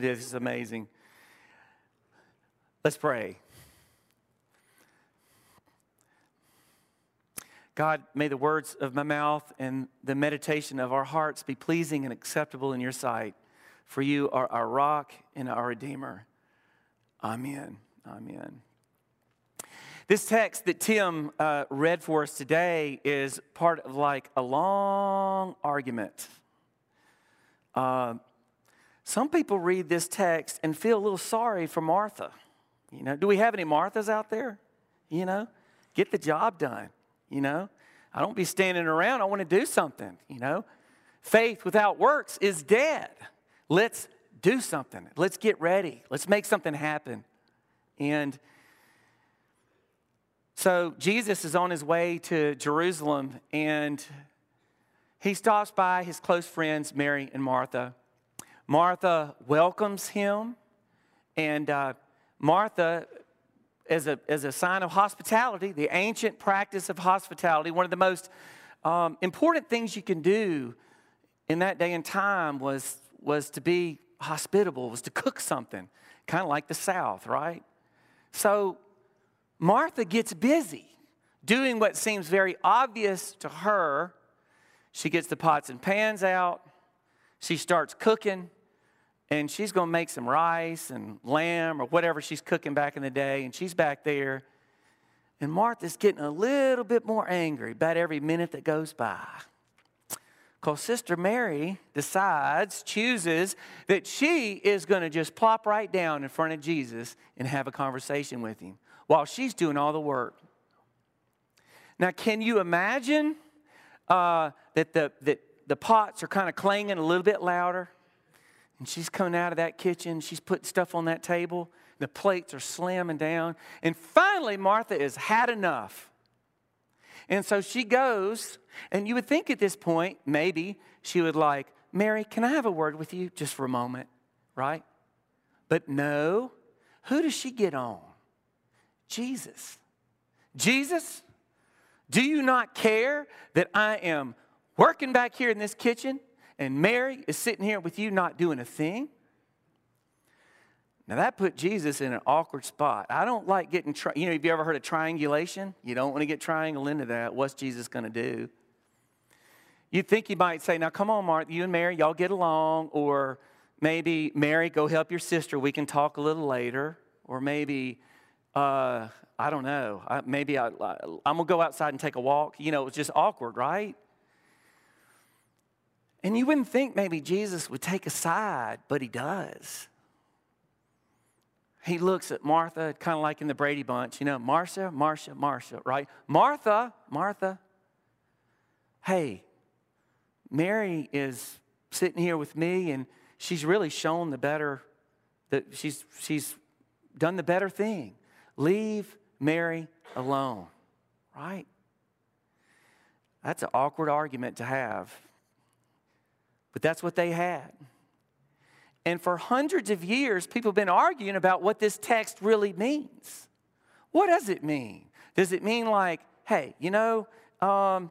today. This is amazing. Let's pray. God, may the words of my mouth and the meditation of our hearts be pleasing and acceptable in your sight. For you are our rock and our redeemer. Amen. Amen. This text that Tim uh, read for us today is part of like a long argument. Uh, some people read this text and feel a little sorry for Martha. You know, do we have any Marthas out there? You know, get the job done. You know, I don't be standing around. I want to do something. You know, faith without works is dead. Let's do something. Let's get ready. Let's make something happen. And so Jesus is on his way to Jerusalem and he stops by his close friends, Mary and Martha. Martha welcomes him, and uh, Martha as a, as a sign of hospitality, the ancient practice of hospitality, one of the most um, important things you can do in that day and time was, was to be hospitable, was to cook something, kind of like the South, right? So Martha gets busy doing what seems very obvious to her. She gets the pots and pans out, she starts cooking and she's going to make some rice and lamb or whatever she's cooking back in the day, and she's back there. And Martha's getting a little bit more angry about every minute that goes by. Because Sister Mary decides, chooses that she is going to just plop right down in front of Jesus and have a conversation with him while she's doing all the work. Now, can you imagine uh, that, the, that the pots are kind of clanging a little bit louder? And she's coming out of that kitchen. She's putting stuff on that table. The plates are slamming down. And finally, Martha has had enough. And so she goes, and you would think at this point, maybe she would like, Mary, can I have a word with you just for a moment? Right? But no. Who does she get on? Jesus. Jesus, do you not care that I am working back here in this kitchen and Mary is sitting here with you not doing a thing. Now that put Jesus in an awkward spot. I don't like getting, tri- you know, have you ever heard of triangulation? You don't want to get triangle into that. What's Jesus going to do? You'd think he might say, now come on, Mark, you and Mary, y'all get along. Or maybe, Mary, go help your sister. We can talk a little later. Or maybe, uh, I don't know. I, maybe I, I'm going to go outside and take a walk. You know, it's just awkward, right? And you wouldn't think maybe Jesus would take a side, but he does. He looks at Martha, kind of like in the Brady Bunch, you know, Marcia, Marcia, Marcia, right? Martha, Martha, hey, Mary is sitting here with me and she's really shown the better, that she's, she's done the better thing. Leave Mary alone, right? That's an awkward argument to have. But that's what they had. And for hundreds of years, people have been arguing about what this text really means. What does it mean? Does it mean like, hey, you know, um,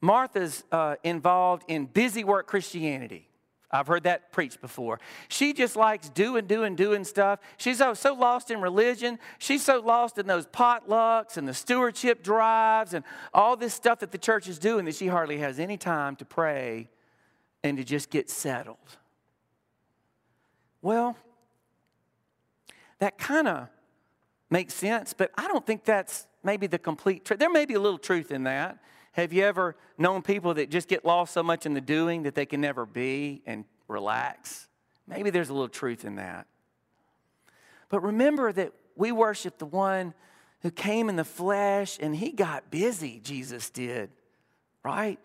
Martha's uh, involved in busy work Christianity? I've heard that preached before. She just likes doing, doing, doing stuff. She's so, so lost in religion. She's so lost in those potlucks and the stewardship drives and all this stuff that the church is doing that she hardly has any time to pray and to just get settled. Well, that kind of makes sense, but I don't think that's maybe the complete truth. There may be a little truth in that. Have you ever known people that just get lost so much in the doing that they can never be and relax? Maybe there's a little truth in that. But remember that we worship the one who came in the flesh and he got busy, Jesus did right?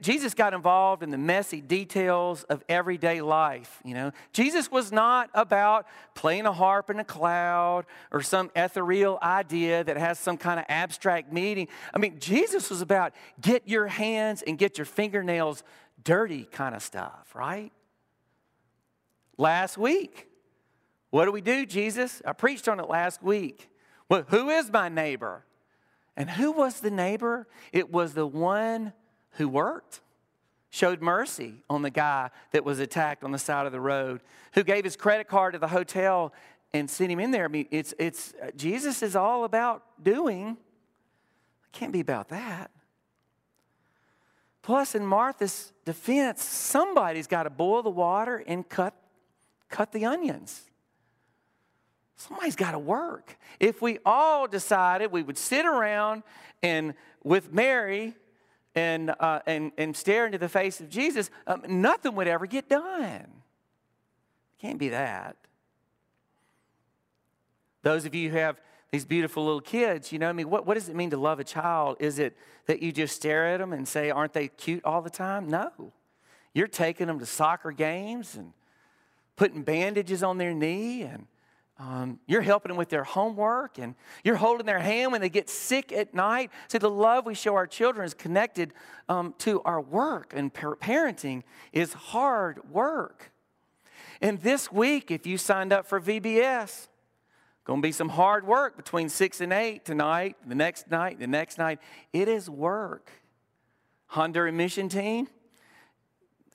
Jesus got involved in the messy details of everyday life, you know. Jesus was not about playing a harp in a cloud or some ethereal idea that has some kind of abstract meaning. I mean, Jesus was about get your hands and get your fingernails dirty kind of stuff, right? Last week, what do we do, Jesus? I preached on it last week. Well, who is my neighbor? And who was the neighbor? It was the one who worked. showed mercy on the guy that was attacked on the side of the road, who gave his credit card to the hotel and sent him in there. I mean, it's, it's, Jesus is all about doing. It can't be about that. Plus, in Martha's defense, somebody's got to boil the water and cut, cut the onions. Somebody's got to work. If we all decided we would sit around and with Mary and, uh, and, and stare into the face of Jesus, um, nothing would ever get done. Can't be that. Those of you who have these beautiful little kids, you know, I mean, what, what does it mean to love a child? Is it that you just stare at them and say, aren't they cute all the time? No. You're taking them to soccer games and putting bandages on their knee and um, you're helping them with their homework and you're holding their hand when they get sick at night. See, the love we show our children is connected um, to our work, and par- parenting is hard work. And this week, if you signed up for VBS, going to be some hard work between six and eight tonight, the next night, the next night. It is work. Honduran mission team,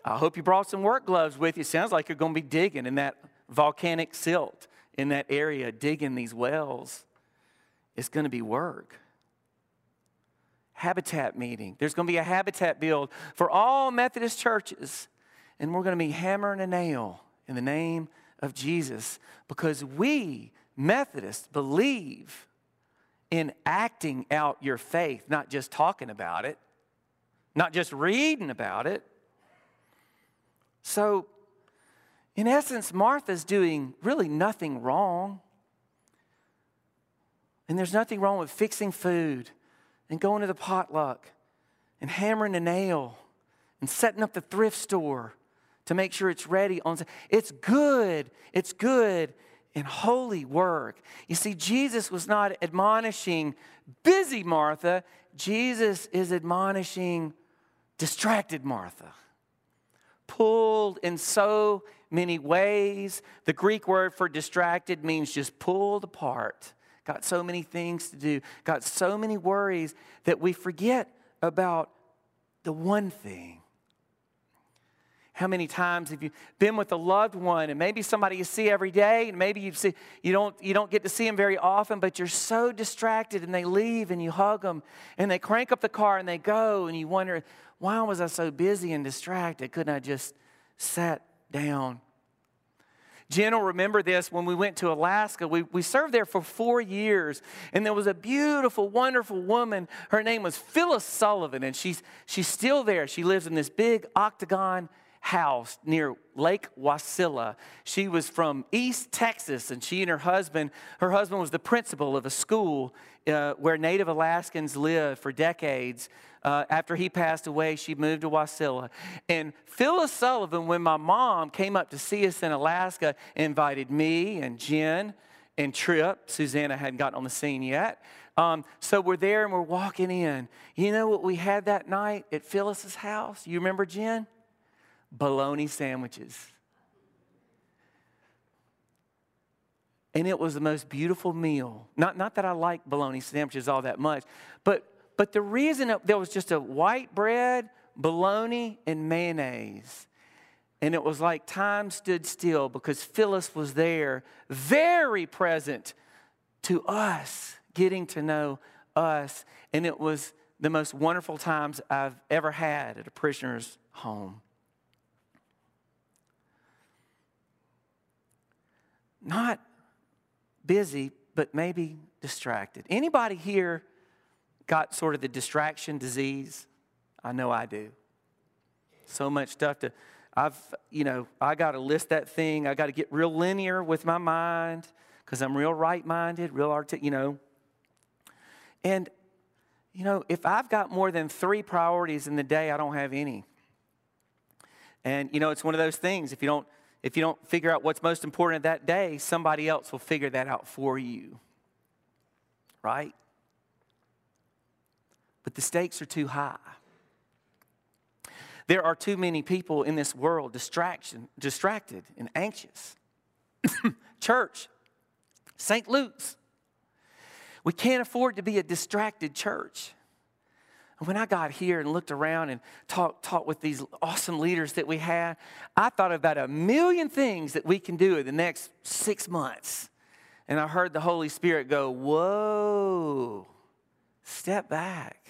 I hope you brought some work gloves with you. Sounds like you're going to be digging in that volcanic silt in that area digging these wells, it's going to be work. Habitat meeting. There's going to be a habitat build for all Methodist churches, and we're going to be hammering a nail in the name of Jesus because we, Methodists, believe in acting out your faith, not just talking about it, not just reading about it. So, in essence, Martha's doing really nothing wrong. And there's nothing wrong with fixing food and going to the potluck and hammering a nail and setting up the thrift store to make sure it's ready on it's good. It's good and holy work. You see jesus was not admonishing busy martha. Jesus is admonishing distracted martha pulled in so many ways. The Greek word for distracted means just pulled apart. Got so many things to do, got so many worries that we forget about the one thing. How many times have you been with a loved one and maybe somebody you see every day and maybe you see you don't you don't get to see them very often but you're so distracted and they leave and you hug them and they crank up the car and they go and you wonder why was I so busy and distracted couldn't I just sat down Jen will remember this when we went to Alaska. We, we served there for four years, and there was a beautiful, wonderful woman. Her name was Phyllis Sullivan, and she's, she's still there. She lives in this big octagon house near Lake Wasilla. She was from East Texas, and she and her husband, her husband was the principal of a school uh, where Native Alaskans lived for decades. Uh, after he passed away, she moved to Wasilla. And Phyllis Sullivan, when my mom came up to see us in Alaska, invited me and Jen and Trip. Susanna hadn't gotten on the scene yet. Um, so we're there and we're walking in. You know what we had that night at Phyllis's house? You remember Jen? Bologna sandwiches. And it was the most beautiful meal. Not, not that I like bologna sandwiches all that much, but but the reason it, there was just a white bread, bologna, and mayonnaise. And it was like time stood still because Phyllis was there, very present to us, getting to know us. And it was the most wonderful times I've ever had at a prisoner's home. Not busy, but maybe distracted. Anybody here got sort of the distraction disease? I know I do. So much stuff to, I've, you know, I got to list that thing. I got to get real linear with my mind because I'm real right minded, real artic, you know. And, you know, if I've got more than three priorities in the day, I don't have any. And, you know, it's one of those things. If you don't, if you don't figure out what's most important that day, somebody else will figure that out for you. Right? But the stakes are too high. There are too many people in this world distraction, distracted and anxious. church, St. Luke's. We can't afford to be a distracted church. when I got here and looked around and talked, talked with these awesome leaders that we had, I thought about a million things that we can do in the next six months. And I heard the Holy Spirit go, Whoa, step back.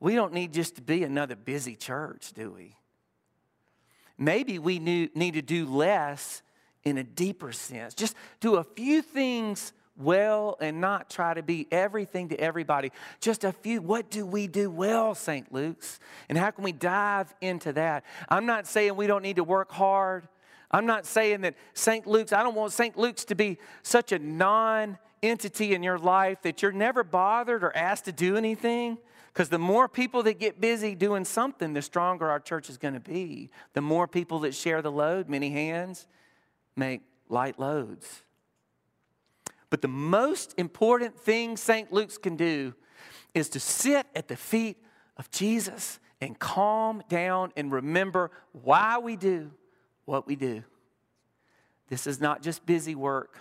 We don't need just to be another busy church, do we? Maybe we need to do less in a deeper sense. Just do a few things well and not try to be everything to everybody. Just a few. What do we do well, St. Luke's? And how can we dive into that? I'm not saying we don't need to work hard. I'm not saying that St. Luke's, I don't want St. Luke's to be such a non entity in your life that you're never bothered or asked to do anything. Because the more people that get busy doing something, the stronger our church is going to be. The more people that share the load, many hands make light loads. But the most important thing St. Luke's can do is to sit at the feet of Jesus and calm down and remember why we do what we do. This is not just busy work,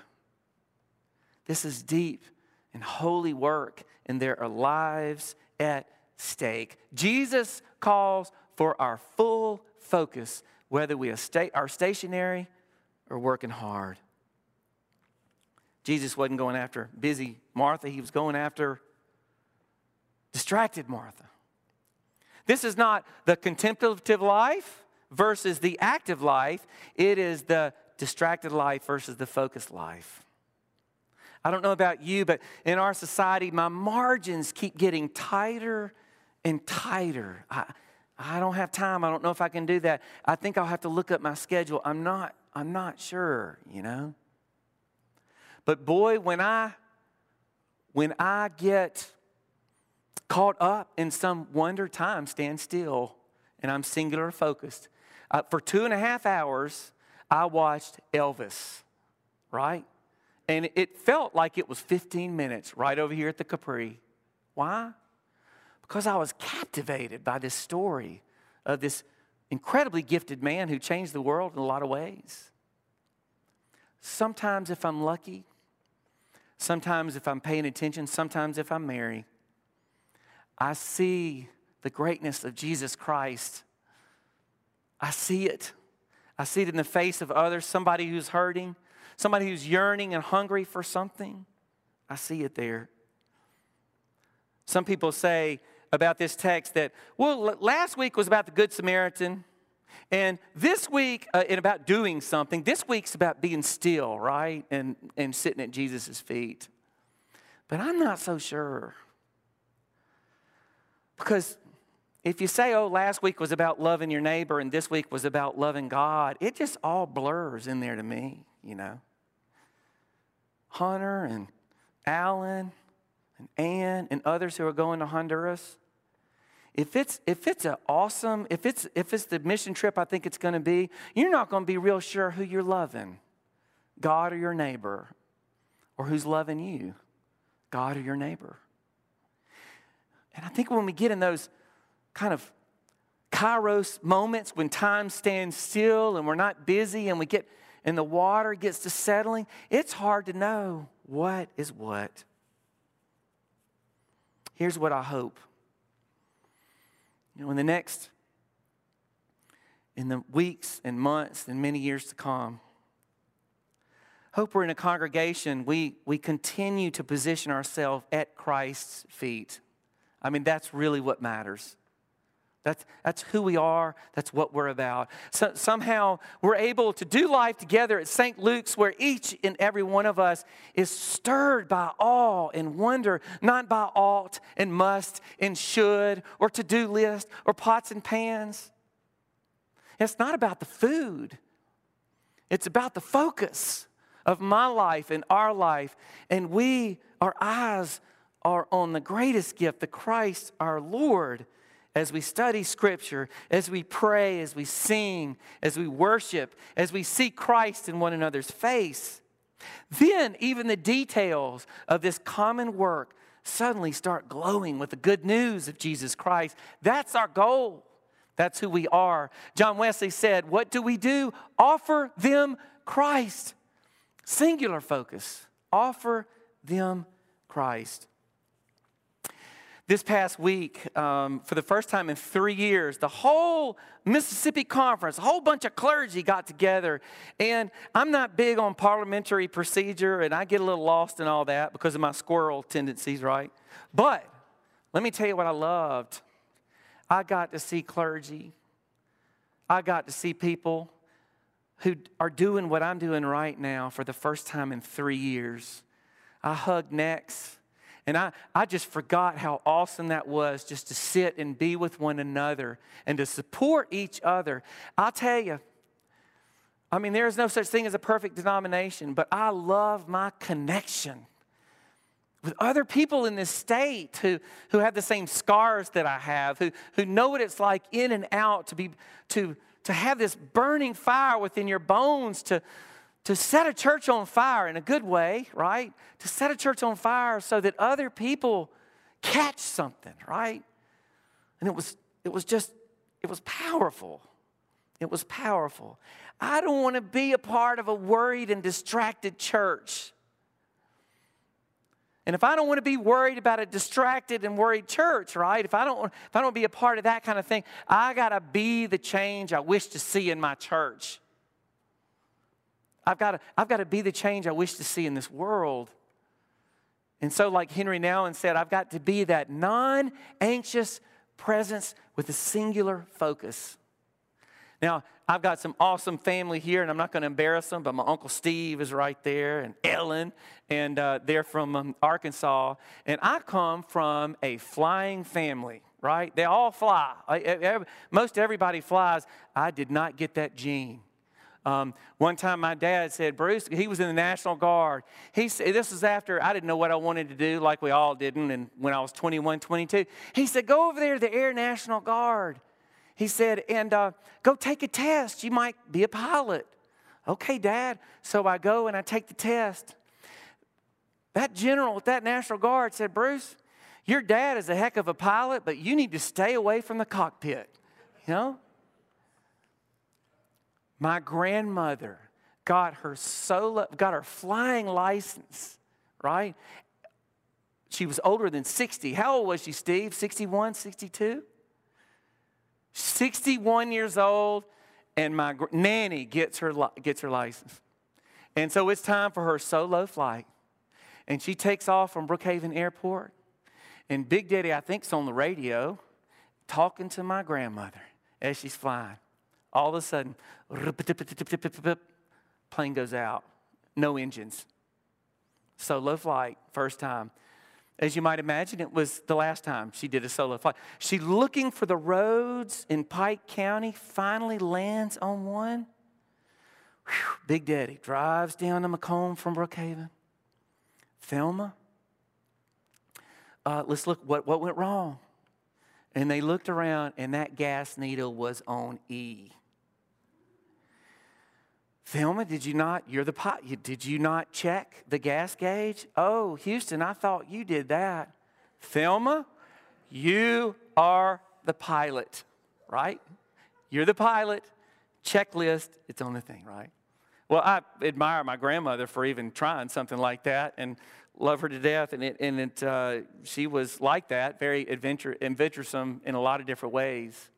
this is deep and holy work, and there are lives at stake. Jesus calls for our full focus, whether we are stationary or working hard. Jesus wasn't going after busy Martha, he was going after distracted Martha. This is not the contemplative life versus the active life, it is the distracted life versus the focused life. I don't know about you, but in our society, my margins keep getting tighter and tighter. I, I don't have time. I don't know if I can do that. I think I'll have to look up my schedule. I'm not, I'm not sure, you know. But boy, when I when I get caught up in some wonder time, stand still, and I'm singular focused. Uh, for two and a half hours, I watched Elvis, right? And it felt like it was 15 minutes right over here at the Capri. Why? Because I was captivated by this story of this incredibly gifted man who changed the world in a lot of ways. Sometimes, if I'm lucky, Sometimes, if I'm paying attention, sometimes, if I'm Mary, I see the greatness of Jesus Christ. I see it. I see it in the face of others, somebody who's hurting, somebody who's yearning and hungry for something. I see it there. Some people say about this text that, well, last week was about the Good Samaritan. And this week, uh, and about doing something, this week's about being still, right? And, and sitting at Jesus' feet. But I'm not so sure. Because if you say, oh, last week was about loving your neighbor and this week was about loving God, it just all blurs in there to me, you know. Hunter and Alan and Ann and others who are going to Honduras, if it's if it's an awesome if it's if it's the mission trip I think it's going to be, you're not going to be real sure who you're loving, God or your neighbor, or who's loving you, God or your neighbor. And I think when we get in those kind of kairos moments when time stands still and we're not busy and we get and the water gets to settling, it's hard to know what is what. Here's what I hope you know, in the next, in the weeks and months and many years to come, hope we're in a congregation, we, we continue to position ourselves at Christ's feet. I mean, that's really what matters. That's, that's who we are. That's what we're about. So, somehow we're able to do life together at St. Luke's where each and every one of us is stirred by awe and wonder, not by ought and must and should or to do list or pots and pans. It's not about the food, it's about the focus of my life and our life. And we, our eyes are on the greatest gift, the Christ our Lord as we study Scripture, as we pray, as we sing, as we worship, as we see Christ in one another's face, then even the details of this common work suddenly start glowing with the good news of Jesus Christ. That's our goal. That's who we are. John Wesley said, What do we do? Offer them Christ. Singular focus. Offer them Christ. This past week, um, for the first time in three years, the whole Mississippi Conference, a whole bunch of clergy got together. And I'm not big on parliamentary procedure, and I get a little lost in all that because of my squirrel tendencies, right? But let me tell you what I loved. I got to see clergy, I got to see people who are doing what I'm doing right now for the first time in three years. I hugged necks. And I, I just forgot how awesome that was just to sit and be with one another and to support each other. I'll tell you, I mean, there is no such thing as a perfect denomination, but I love my connection with other people in this state who, who have the same scars that I have, who, who know what it's like in and out to, be, to, to have this burning fire within your bones, to, to set a church on fire in a good way, right? To set a church on fire so that other people catch something, right? And it was it was just it was powerful. It was powerful. I don't want to be a part of a worried and distracted church. And if I don't want to be worried about a distracted and worried church, right? If I don't if I don't be a part of that kind of thing, I got to be the change I wish to see in my church. I've got to, I've got to be the change I wish to see in this world. And so, like Henri Nouwen said, I've got to be that non anxious presence with a singular focus. Now, I've got some awesome family here, and I'm not going to embarrass them, but my Uncle Steve is right there, and Ellen, and uh, they're from um, Arkansas. And I come from a flying family, right? They all fly. I, most everybody flies. I did not get that gene. Um, one time, my dad said, Bruce, he was in the National Guard. He said, this was after I didn't know what I wanted to do, like we all didn't, and when I was 21, 22. He said, Go over there to the Air National Guard. He said, and uh, go take a test. You might be a pilot. Okay, Dad. So I go and I take the test. That general at that National Guard said, Bruce, your dad is a heck of a pilot, but you need to stay away from the cockpit. You know? My grandmother got her solo, got her flying license, right? She was older than 60. How old was she, Steve? 61, 62? 61 years old, and my nanny gets her, gets her license. And so it's time for her solo flight. And she takes off from Brookhaven Airport. And Big Daddy, I think, is on the radio talking to my grandmother as she's flying. All of a sudden, plane goes out, no engines. Solo flight, first time. As you might imagine, it was the last time she did a solo flight. She looking for the roads in Pike County, finally lands on one. Whew, Big Daddy drives down to McComb from Brookhaven. Thelma, uh, let's look what, what went wrong. And they looked around, and that gas needle was on E. Thelma, did you not? You're the pot. Did you not check the gas gauge? Oh, Houston, I thought you did that. Thelma, you are the pilot, right? You're the pilot. Checklist, it's on the thing, right? Well, I admire my grandmother for even trying something like that and love her to death. And, it, and it, uh, she was like that, very adventure, adventuresome in a lot of different ways.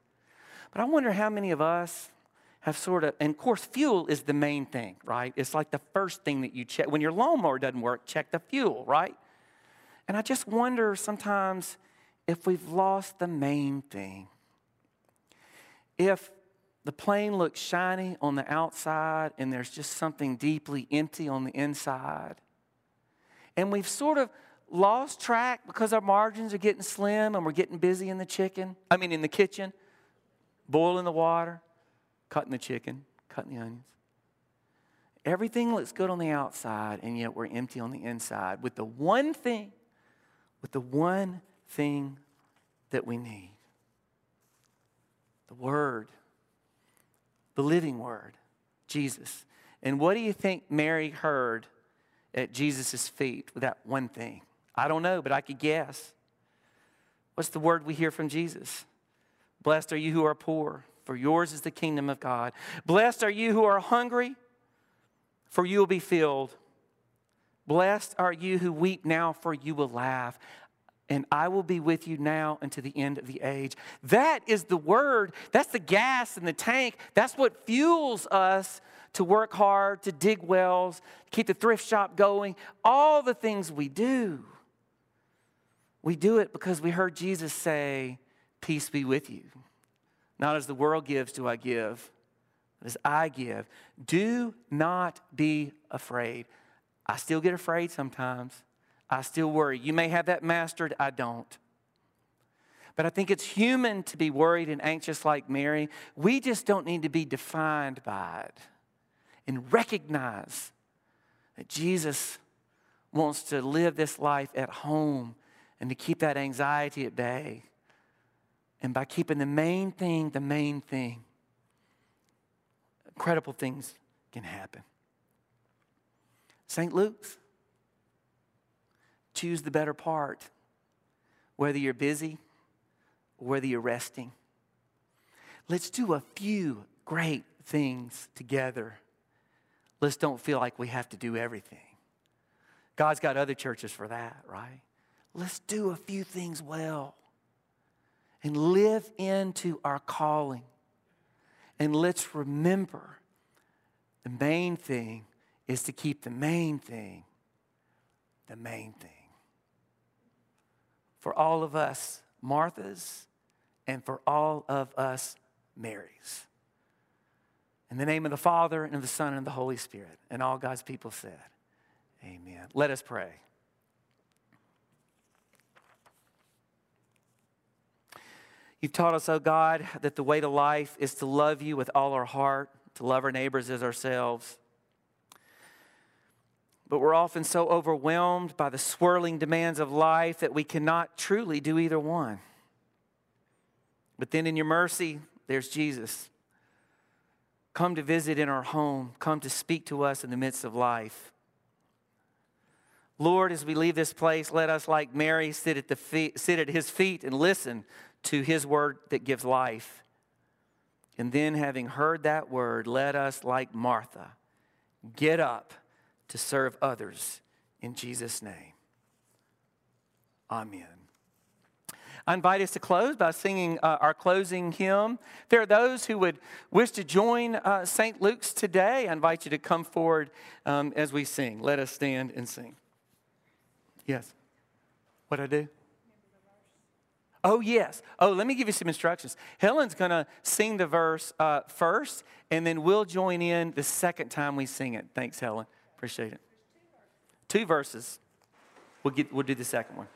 But I wonder how many of us have sort of, and of course, fuel is the main thing, right? It's like the first thing that you check. When your lawnmower doesn't work, check the fuel, right? And I just wonder sometimes if we've lost the main thing. If the plane looks shiny on the outside and there's just something deeply empty on the inside. And we've sort of lost track because our margins are getting slim and we're getting busy in the chicken, I mean, in the kitchen, boiling the water cutting the chicken, cutting the onions. Everything looks good on the outside, and yet we're empty on the inside with the one thing, with the one thing that we need the Word, the living Word, Jesus. And what do you think Mary heard at Jesus' feet with that one thing? I don't know, but I could guess. What's the word we hear from Jesus? Blessed are you who are poor, for yours is the kingdom of God. Blessed are you who are hungry, for you will be filled. Blessed are you who weep now, for you will laugh. and I will be with you now unto the end of the age. That is the word. That's the gas in the tank. That's what fuels us to work hard, to dig wells, keep the thrift shop going, all the things we do. We do it because we heard Jesus say, Peace be with you. Not as the world gives, do I give, but as I give. Do not be afraid. I still get afraid sometimes. I still worry. You may have that mastered, I don't. But I think it's human to be worried and anxious like Mary. We just don't need to be defined by it and recognize that Jesus wants to live this life at home and to keep that anxiety at bay. And by keeping the main thing the main thing, incredible things can happen. St. Luke's, choose the better part, whether you're busy whether you're resting. Let's do a few great things together. Let's don't feel like we have to do everything. God's got other churches for that, right? Let's do a few things well and live into our calling. And let's remember the main thing is to keep the main thing the main thing. For all of us, Marthas, and for all of us, Marys. In the name of the Father, and of the Son, and of the Holy Spirit. And all God's people said, Amen. Let us pray. You've taught us, oh God, that the way to life is to love you with all our heart, to love our neighbors as ourselves. But we're often so overwhelmed by the swirling demands of life that we cannot truly do either one. But then in your mercy, there's Jesus. Come to visit in our home, come to speak to us in the midst of life. Lord, as we leave this place, let us, like Mary, sit at, the feet, sit at his feet and listen to his word that gives life. And then, having heard that word, let us, like Martha, get up to serve others in Jesus' name. Amen. I invite us to close by singing uh, our closing hymn. There are those who would wish to join uh, St. Luke's today. I invite you to come forward um, as we sing. Let us stand and sing. Yes. What I do? Oh, yes. Oh, let me give you some instructions. Helen's going to sing the verse uh, first, and then we'll join in the second time we sing it. Thanks, Helen. Appreciate it. Two verses. We'll, get, we'll do the second one.